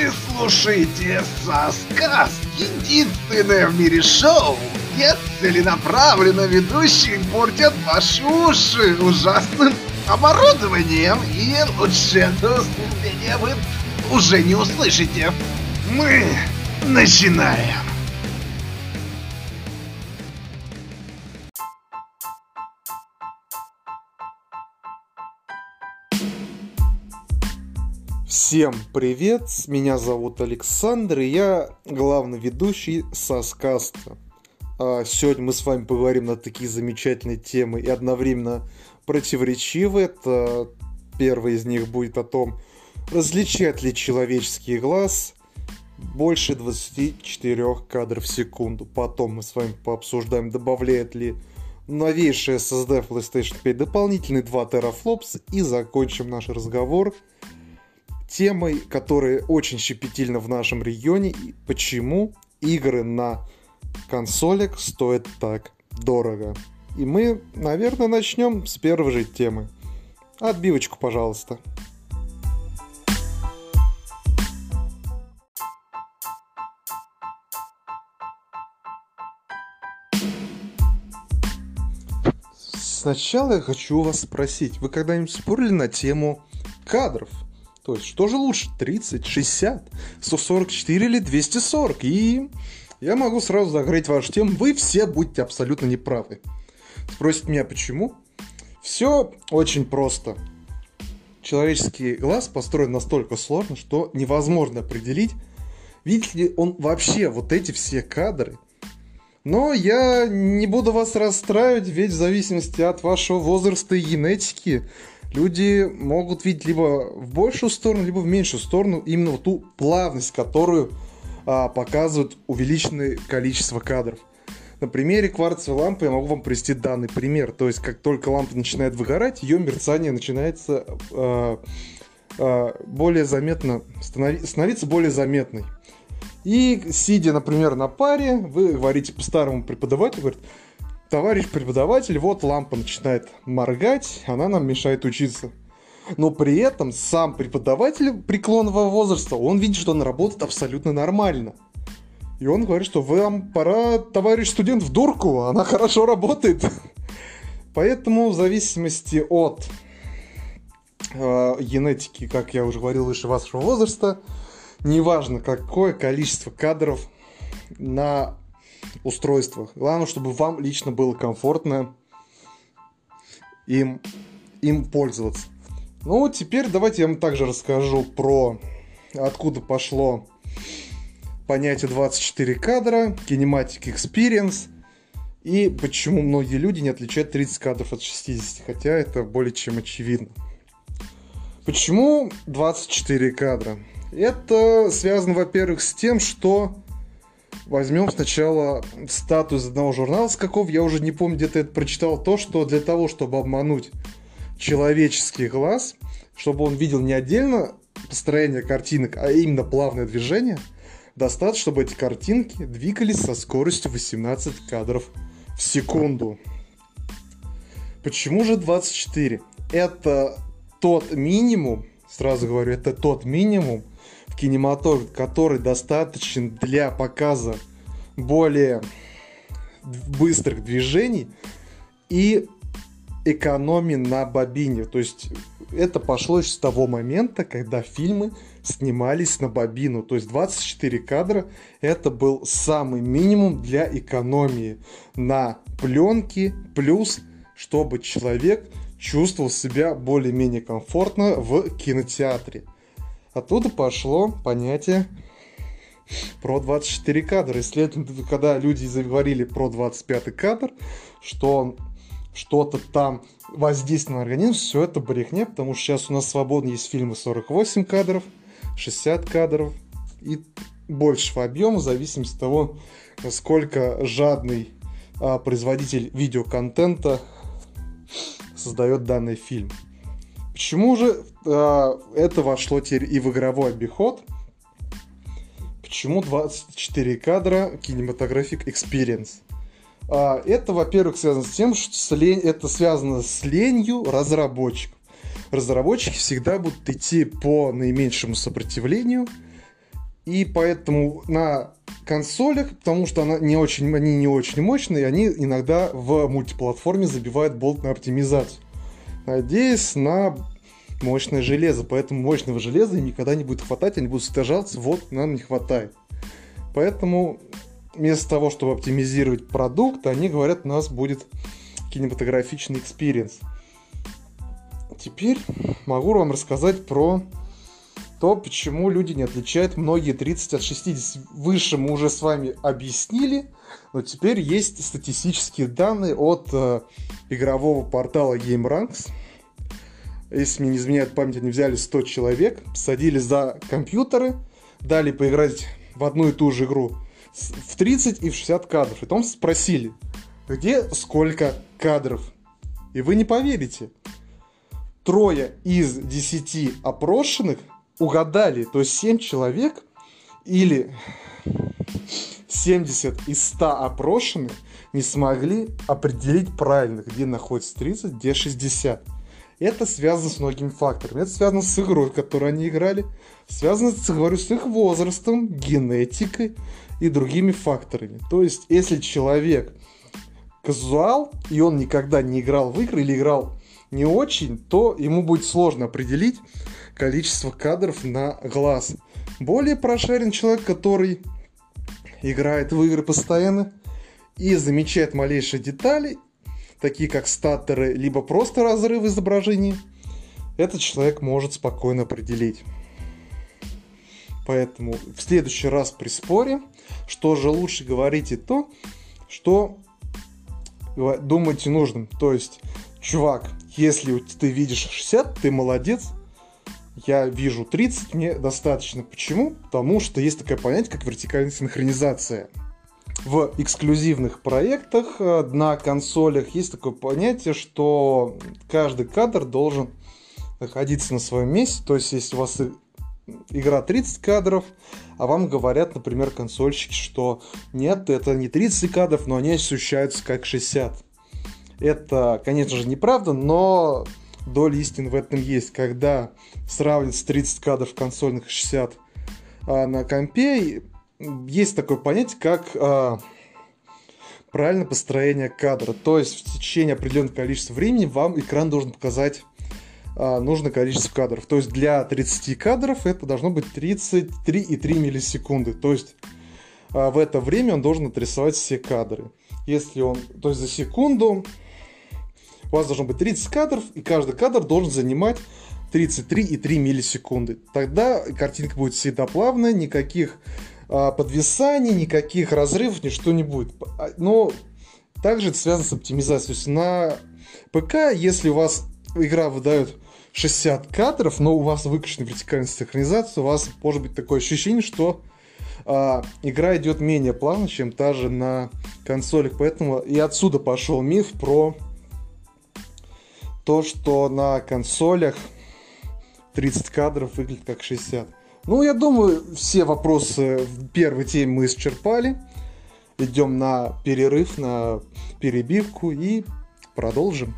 Вы слушаете Сосказ, единственное в мире шоу, где целенаправленно ведущие портят ваши уши ужасным оборудованием, и лучше этого вступления вы уже не услышите. Мы начинаем. Всем привет, меня зовут Александр, и я главный ведущий Соскаста. Сегодня мы с вами поговорим на такие замечательные темы и одновременно противоречивые. Это первый из них будет о том, различает ли человеческий глаз больше 24 кадров в секунду. Потом мы с вами пообсуждаем, добавляет ли новейшая SSD PlayStation 5 дополнительный 2 терафлопс и закончим наш разговор темой, которая очень щепетильна в нашем регионе, и почему игры на консолях стоят так дорого. И мы, наверное, начнем с первой же темы. Отбивочку, пожалуйста. Сначала я хочу вас спросить, вы когда-нибудь спорили на тему кадров? То есть, что же лучше, 30, 60, 144 или 240? И я могу сразу закрыть вашу тему, вы все будете абсолютно неправы. Спросите меня, почему? Все очень просто. Человеческий глаз построен настолько сложно, что невозможно определить, видит ли он вообще вот эти все кадры. Но я не буду вас расстраивать, ведь в зависимости от вашего возраста и генетики, люди могут видеть либо в большую сторону, либо в меньшую сторону именно вот ту плавность, которую а, показывает увеличенное количество кадров. На примере кварцевой лампы я могу вам привести данный пример. То есть, как только лампа начинает выгорать, ее мерцание начинается э, э, более заметно, станови, становиться более заметной. И сидя, например, на паре, вы говорите по старому преподавателю, говорит, товарищ преподаватель, вот лампа начинает моргать, она нам мешает учиться. Но при этом сам преподаватель преклонного возраста, он видит, что он работает абсолютно нормально. И он говорит, что вам пора, товарищ студент, в дурку, она хорошо работает. Поэтому в зависимости от э, генетики, как я уже говорил, выше вашего возраста, неважно какое количество кадров на устройствах. Главное, чтобы вам лично было комфортно им, им пользоваться. Ну, теперь давайте я вам также расскажу про откуда пошло понятие 24 кадра, Kinematic Experience и почему многие люди не отличают 30 кадров от 60, хотя это более чем очевидно. Почему 24 кадра? Это связано, во-первых, с тем, что Возьмем сначала статус одного журнала, с какого я уже не помню, где-то это прочитал, то, что для того, чтобы обмануть человеческий глаз, чтобы он видел не отдельно построение картинок, а именно плавное движение, достаточно, чтобы эти картинки двигались со скоростью 18 кадров в секунду. Почему же 24? Это тот минимум, сразу говорю, это тот минимум, кинематограф, который достаточен для показа более быстрых движений и экономии на бобине. То есть это пошло с того момента, когда фильмы снимались на бобину. То есть 24 кадра это был самый минимум для экономии на пленке, плюс чтобы человек чувствовал себя более-менее комфортно в кинотеатре. Оттуда пошло понятие про 24 кадра. И следовательно, когда люди заговорили про 25 кадр, что что-то там воздействует на организм, все это брехня, потому что сейчас у нас свободно есть фильмы 48 кадров, 60 кадров и большего объема, в зависимости от того, насколько жадный а, производитель видеоконтента создает данный фильм. Почему же э, это вошло теперь и в игровой обиход? Почему 24 кадра кинематографик Experience? А, это, во-первых, связано с тем, что с лень, это связано с ленью разработчиков. Разработчики всегда будут идти по наименьшему сопротивлению И поэтому на консолях, потому что она не очень, они не очень мощные, они иногда в мультиплатформе забивают болт на оптимизацию. Надеясь на мощное железо. Поэтому мощного железа им никогда не будет хватать, они будут стажаться, вот нам не хватает. Поэтому вместо того, чтобы оптимизировать продукт, они говорят, у нас будет кинематографичный experience. Теперь могу вам рассказать про то, почему люди не отличают многие 30 от 60. Выше мы уже с вами объяснили, но теперь есть статистические данные от э, игрового портала Gameranx. Если мне не изменяет память, они взяли 100 человек, садили за компьютеры, дали поиграть в одну и ту же игру в 30 и в 60 кадров. И потом спросили, где сколько кадров. И вы не поверите, трое из 10 опрошенных угадали, то есть 7 человек или 70 из 100 опрошенных не смогли определить правильно, где находится 30, где 60. Это связано с многими факторами. Это связано с игрой, в которой они играли, связано, говорю, с их возрастом, генетикой и другими факторами. То есть, если человек казуал, и он никогда не играл в игры или играл не очень, то ему будет сложно определить, количество кадров на глаз. Более прошарен человек, который играет в игры постоянно и замечает малейшие детали, такие как статтеры, либо просто разрыв изображения, этот человек может спокойно определить. Поэтому в следующий раз при споре, что же лучше говорите то, что думаете нужным. То есть, чувак, если ты видишь 60, ты молодец, я вижу 30, мне достаточно. Почему? Потому что есть такое понятие, как вертикальная синхронизация. В эксклюзивных проектах э, на консолях есть такое понятие, что каждый кадр должен находиться на своем месте. То есть, если у вас игра 30 кадров, а вам говорят, например, консольщики, что нет, это не 30 кадров, но они ощущаются как 60. Это, конечно же, неправда, но доля истин в этом есть. Когда сравнивать 30 кадров консольных 60 а, на компе, есть такое понятие, как а, правильное построение кадра. То есть в течение определенного количества времени вам экран должен показать а, нужное количество кадров. То есть для 30 кадров это должно быть 33,3 миллисекунды. То есть а, в это время он должен отрисовать все кадры. Если он, то есть за секунду у вас должно быть 30 кадров, и каждый кадр должен занимать 33,3 миллисекунды. Тогда картинка будет всегда плавная, никаких а, подвисаний, никаких разрывов, ничто не будет. А, но также это связано с оптимизацией. То есть на ПК, если у вас игра выдает 60 кадров, но у вас выключена вертикальная синхронизация, у вас может быть такое ощущение, что а, игра идет менее плавно, чем та же на консолях. Поэтому и отсюда пошел миф про то, что на консолях 30 кадров выглядит как 60. Ну, я думаю, все вопросы в первой теме мы исчерпали. Идем на перерыв, на перебивку и продолжим.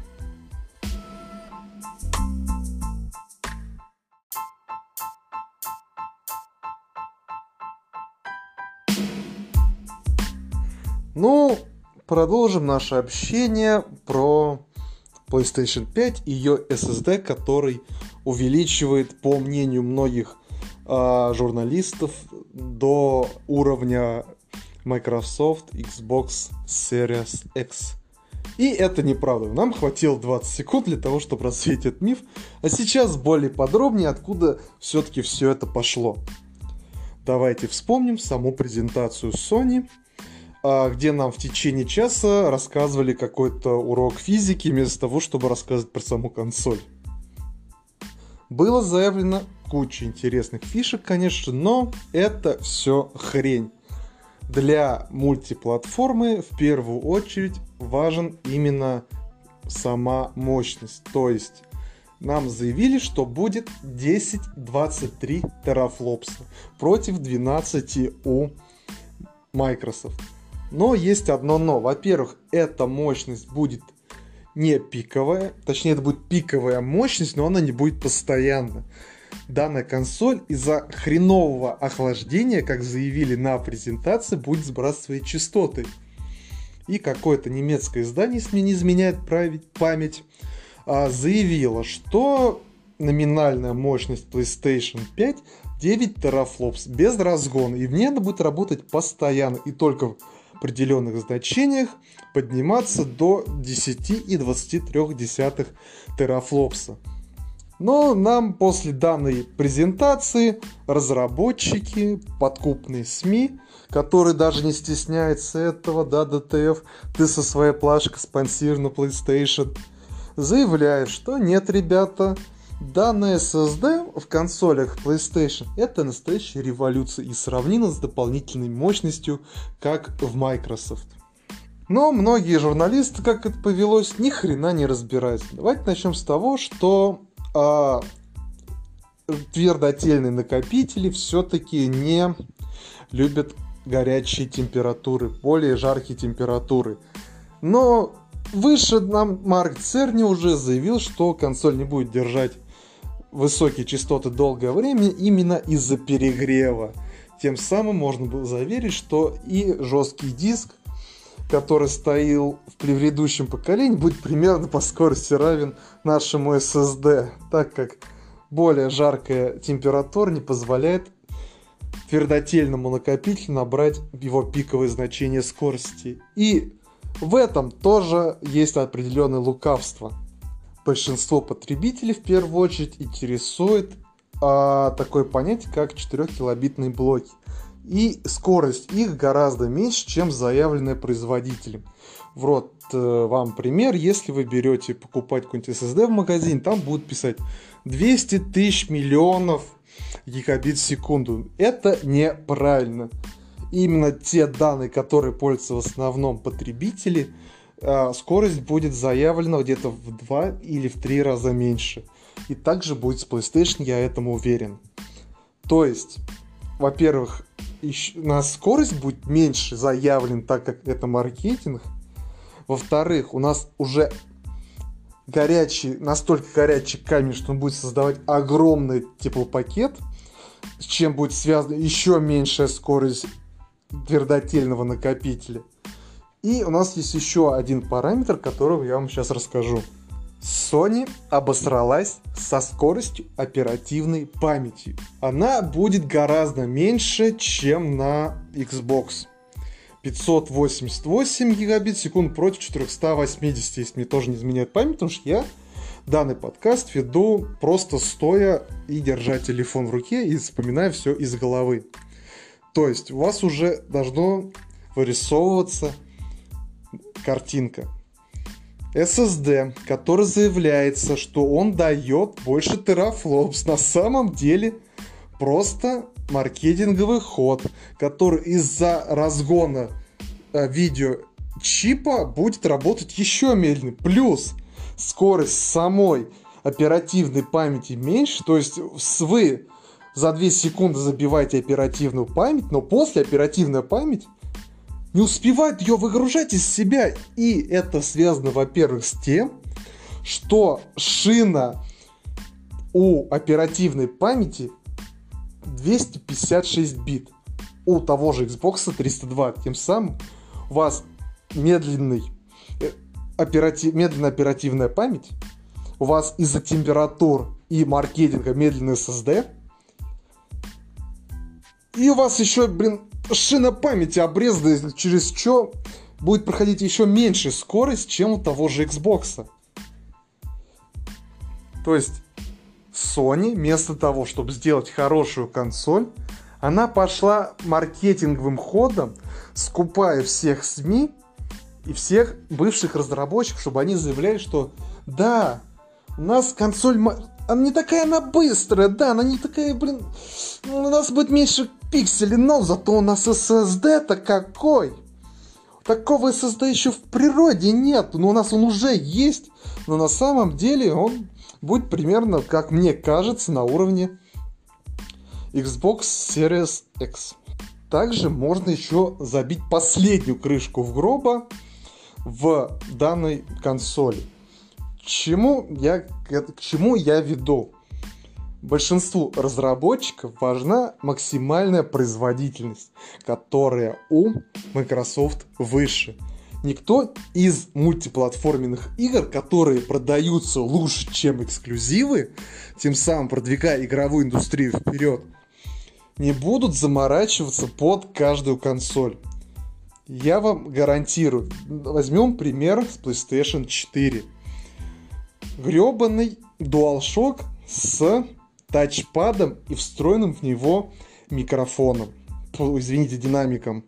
Ну, продолжим наше общение про PlayStation 5 и ее SSD, который увеличивает, по мнению многих журналистов, до уровня Microsoft Xbox Series X. И это неправда. Нам хватило 20 секунд для того, чтобы рассветить этот миф. А сейчас более подробнее, откуда все-таки все это пошло. Давайте вспомним саму презентацию Sony – а, где нам в течение часа рассказывали какой-то урок физики вместо того, чтобы рассказывать про саму консоль. Было заявлено куча интересных фишек, конечно, но это все хрень. Для мультиплатформы в первую очередь важен именно сама мощность. То есть нам заявили, что будет 10-23 терафлопса против 12 у Microsoft. Но есть одно но. Во-первых, эта мощность будет не пиковая, точнее это будет пиковая мощность, но она не будет постоянно. данная консоль из-за хренового охлаждения, как заявили на презентации, будет сбрасывать свои частоты. И какое-то немецкое издание, если мне не изменяет память, а, заявило, что номинальная мощность PlayStation 5 9 терафлопс без разгона. И в ней она будет работать постоянно и только определенных значениях подниматься до 10,23 терафлопса. Но нам после данной презентации разработчики, подкупные СМИ, которые даже не стесняются этого, да, ДТФ, ты со своей плашкой спонсирован на PlayStation, заявляют, что нет, ребята, данная SSD в консолях PlayStation это настоящая революция и сравнима с дополнительной мощностью, как в Microsoft. Но многие журналисты, как это повелось, ни хрена не разбираются. Давайте начнем с того, что а, твердотельные накопители все-таки не любят горячие температуры, более жаркие температуры. Но выше нам Марк Церни уже заявил, что консоль не будет держать высокие частоты долгое время именно из-за перегрева. Тем самым можно было заверить, что и жесткий диск, который стоял в предыдущем поколении, будет примерно по скорости равен нашему SSD, так как более жаркая температура не позволяет твердотельному накопителю набрать его пиковые значения скорости. И в этом тоже есть определенное лукавство. Большинство потребителей в первую очередь интересует а, такое понятие, как 4-килобитные блоки. И скорость их гораздо меньше, чем заявленная производителем. Вот э, вам пример, если вы берете покупать какой-нибудь SSD в магазин, там будут писать 200 тысяч миллионов гигабит в секунду. Это неправильно. Именно те данные, которые пользуются в основном потребители, скорость будет заявлена где-то в 2 или в 3 раза меньше. И также будет с PlayStation, я этому уверен. То есть, во-первых, на скорость будет меньше заявлен, так как это маркетинг. Во-вторых, у нас уже горячий, настолько горячий камень, что он будет создавать огромный теплопакет, с чем будет связана еще меньшая скорость твердотельного накопителя. И у нас есть еще один параметр, который я вам сейчас расскажу. Sony обосралась со скоростью оперативной памяти. Она будет гораздо меньше, чем на Xbox. 588 гигабит в секунду против 480, если мне тоже не изменяет память, потому что я данный подкаст веду просто стоя и держа телефон в руке и вспоминая все из головы. То есть у вас уже должно вырисовываться картинка. SSD, который заявляется, что он дает больше терафлопс, на самом деле просто маркетинговый ход, который из-за разгона э, видео чипа будет работать еще медленнее. Плюс скорость самой оперативной памяти меньше, то есть вы за 2 секунды забиваете оперативную память, но после оперативная память не успевает ее выгружать из себя. И это связано, во-первых, с тем, что шина у оперативной памяти 256 бит. У того же Xbox 302. Тем самым у вас медленный, э, оператив, медленная оперативная память, у вас из-за температур и маркетинга медленный SSD, и у вас еще, блин, шина памяти обрезана, через что будет проходить еще меньше скорость, чем у того же Xbox. То есть Sony вместо того, чтобы сделать хорошую консоль, она пошла маркетинговым ходом, скупая всех СМИ и всех бывших разработчиков, чтобы они заявляли, что да, у нас консоль она не такая она быстрая, да, она не такая, блин, у нас будет меньше пикселей, но зато у нас SSD-то какой. Такого SSD еще в природе нет, но у нас он уже есть, но на самом деле он будет примерно, как мне кажется, на уровне Xbox Series X. Также можно еще забить последнюю крышку в гроба в данной консоли чему я, к чему я веду? Большинству разработчиков важна максимальная производительность, которая у Microsoft выше. Никто из мультиплатформенных игр, которые продаются лучше, чем эксклюзивы, тем самым продвигая игровую индустрию вперед, не будут заморачиваться под каждую консоль. Я вам гарантирую. Возьмем пример с PlayStation 4. Гребаный DualShock с тачпадом и встроенным в него микрофоном. Извините, динамиком.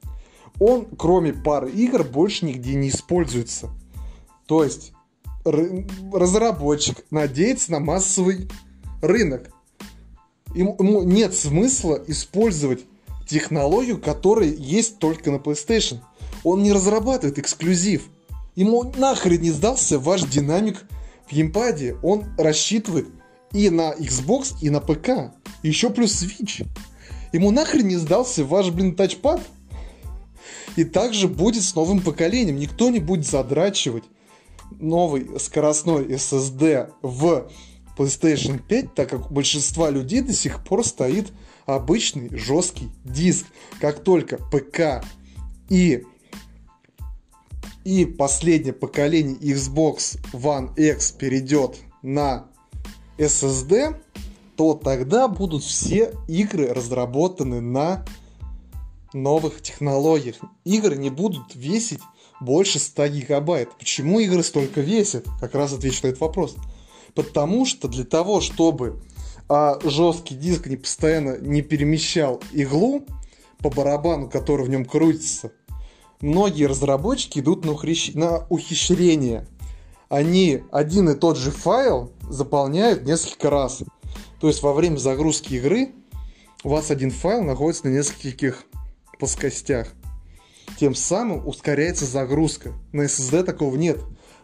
Он, кроме пары игр, больше нигде не используется. То есть разработчик надеется на массовый рынок. Ему нет смысла использовать технологию, которая есть только на PlayStation. Он не разрабатывает эксклюзив. Ему нахрен не сдался ваш динамик в геймпаде. Он рассчитывает и на Xbox, и на ПК. Еще плюс Switch. Ему нахрен не сдался ваш, блин, тачпад. И также будет с новым поколением. Никто не будет задрачивать новый скоростной SSD в PlayStation 5, так как у большинства людей до сих пор стоит обычный жесткий диск. Как только ПК и и последнее поколение Xbox One X перейдет на SSD, то тогда будут все игры разработаны на новых технологиях. Игры не будут весить больше 100 гигабайт. Почему игры столько весят? Как раз отвечу на этот вопрос. Потому что для того, чтобы а, жесткий диск не постоянно не перемещал иглу по барабану, который в нем крутится, многие разработчики идут на, ухрещ... на ухищрение. Они один и тот же файл заполняют несколько раз. То есть во время загрузки игры у вас один файл находится на нескольких плоскостях. Тем самым ускоряется загрузка. На SSD такого нет.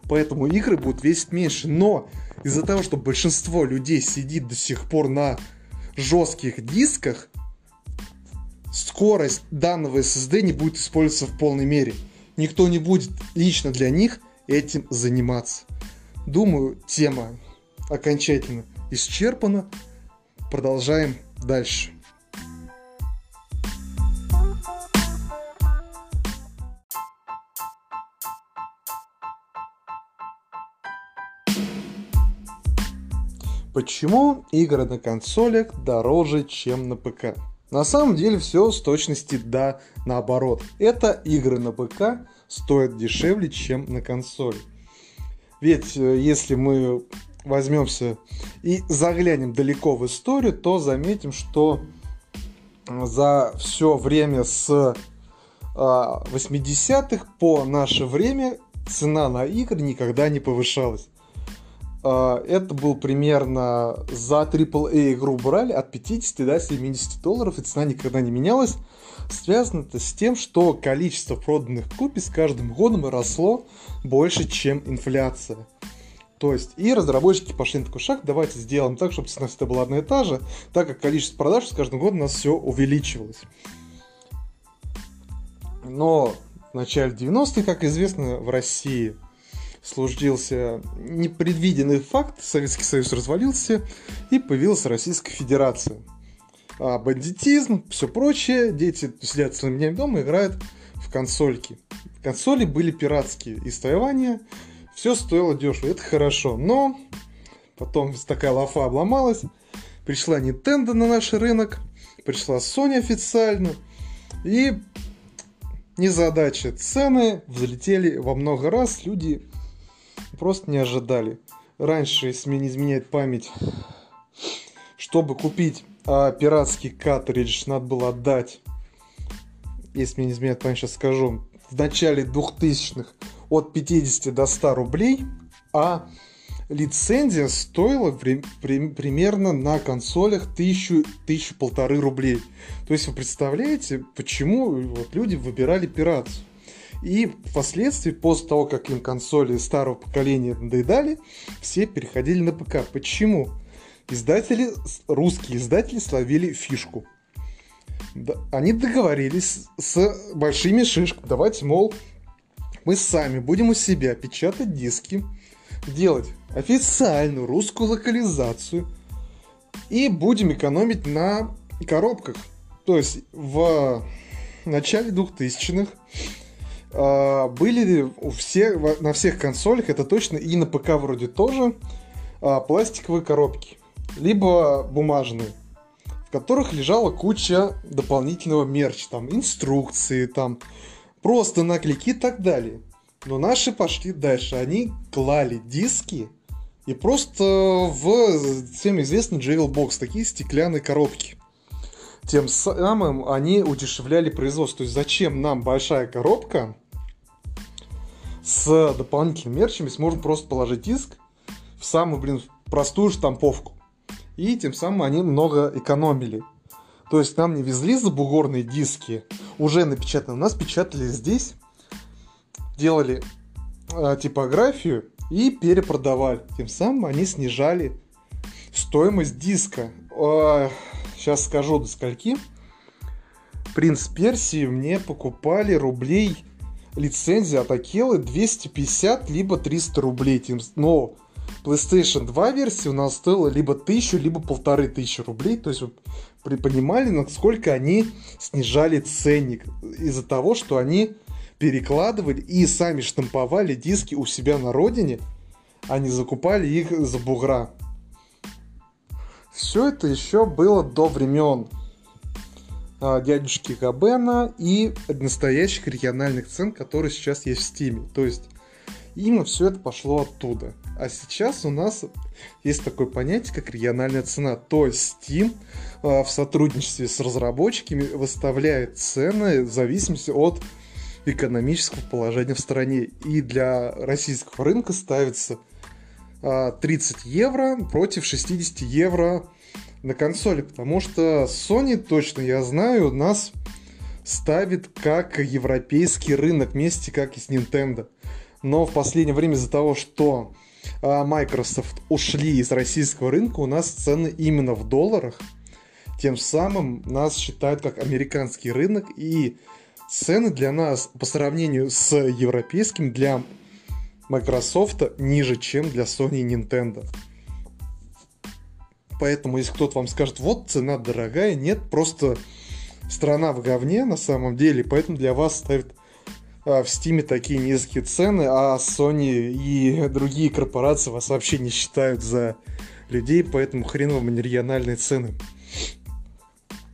Поэтому игры будут весить меньше. Но из-за того, что большинство людей сидит до сих пор на жестких дисках, скорость данного SSD не будет использоваться в полной мере. Никто не будет лично для них этим заниматься. Думаю, тема окончательно исчерпана. Продолжаем дальше. Почему игры на консолях дороже, чем на ПК? На самом деле все с точности да наоборот. Это игры на ПК стоят дешевле, чем на консоли. Ведь э, если мы возьмемся и заглянем далеко в историю, то заметим, что за все время с 80-х а, по наше время цена на игры никогда не повышалась. А, это был примерно за AAA игру брали от 50 до 70 долларов, и цена никогда не менялась. Связано это с тем, что количество проданных копий с каждым годом росло больше, чем инфляция. То есть, и разработчики пошли на такой шаг, давайте сделаем так, чтобы цена всегда была одна и та же, так как количество продаж с каждым годом у нас все увеличивалось. Но в начале 90-х, как известно, в России случился непредвиденный факт, Советский Союз развалился, и появилась Российская Федерация. А бандитизм, все прочее, дети сидят целыми днями дома, играют в консольки. Консоли были пиратские из Тайваня, все стоило дешево, это хорошо. Но потом такая лафа обломалась, пришла Nintendo на наш рынок, пришла Sony официально, и незадача. Цены взлетели во много раз, люди просто не ожидали. Раньше, если мне не изменяет память, чтобы купить а, пиратский картридж, надо было отдать, если мне не изменяет память, сейчас скажу, в начале 2000-х от 50 до 100 рублей, а лицензия стоила при, при, примерно на консолях тысячу, тысячу полторы рублей. То есть вы представляете, почему вот люди выбирали пиратцию. И впоследствии, после того, как им консоли старого поколения надоедали, все переходили на ПК. Почему? Издатели, русские издатели словили фишку. Они договорились с большими шишками. Давайте, мол, мы сами будем у себя печатать диски, делать официальную русскую локализацию И будем экономить на коробках. То есть в начале 2000-х а, были у всех, на всех консолях, это точно, и на ПК вроде тоже, а, пластиковые коробки, либо бумажные, в которых лежала куча дополнительного мерча, там инструкции, там просто наклейки и так далее. Но наши пошли дальше, они клали диски и просто в всем известный Jailbox, такие стеклянные коробки. Тем самым они удешевляли производство. То есть зачем нам большая коробка с дополнительными мерчами, можно просто положить диск в самую, блин, простую штамповку. И тем самым они много экономили. То есть нам не везли забугорные диски, уже напечатаны. У нас печатали здесь, делали э, типографию и перепродавали. Тем самым они снижали стоимость диска. Э, сейчас скажу до скольки. Принц Персии мне покупали рублей лицензия от Акелы 250 либо 300 рублей. Но PlayStation 2 версия у нас стоила либо 1000, либо 1500 рублей. То есть вы понимали, насколько они снижали ценник из-за того, что они перекладывали и сами штамповали диски у себя на родине, а не закупали их за бугра. Все это еще было до времен дядюшки Габена и настоящих региональных цен, которые сейчас есть в Стиме. То есть именно все это пошло оттуда. А сейчас у нас есть такое понятие, как региональная цена. То есть Steam а, в сотрудничестве с разработчиками выставляет цены в зависимости от экономического положения в стране. И для российского рынка ставится 30 а, евро против 60 евро на консоли, потому что Sony, точно я знаю, нас ставит как европейский рынок вместе, как и с Nintendo. Но в последнее время из-за того, что а, Microsoft ушли из российского рынка, у нас цены именно в долларах. Тем самым нас считают как американский рынок, и цены для нас по сравнению с европейским для Microsoft ниже, чем для Sony и Nintendo. Поэтому, если кто-то вам скажет, вот цена дорогая, нет, просто страна в говне на самом деле, поэтому для вас ставят а, в Стиме такие низкие цены, а Sony и другие корпорации вас вообще не считают за людей, поэтому хрен вам региональные цены.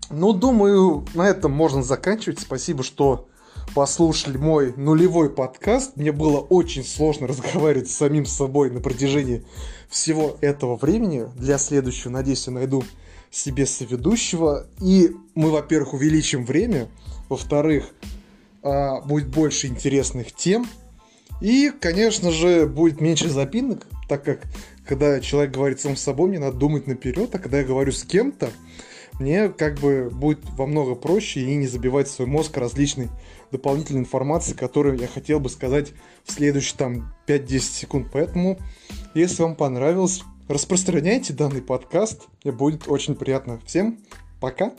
Ну, думаю, на этом можно заканчивать. Спасибо, что послушали мой нулевой подкаст. Мне было очень сложно разговаривать с самим собой на протяжении всего этого времени. Для следующего, надеюсь, я найду себе соведущего. И мы, во-первых, увеличим время. Во-вторых, а, будет больше интересных тем. И, конечно же, будет меньше запинок, так как когда человек говорит сам с собой, мне надо думать наперед, а когда я говорю с кем-то, мне как бы будет во много проще и не забивать свой мозг различной дополнительной информации, которую я хотел бы сказать в следующие там 5-10 секунд. Поэтому, если вам понравилось, распространяйте данный подкаст, мне будет очень приятно. Всем пока!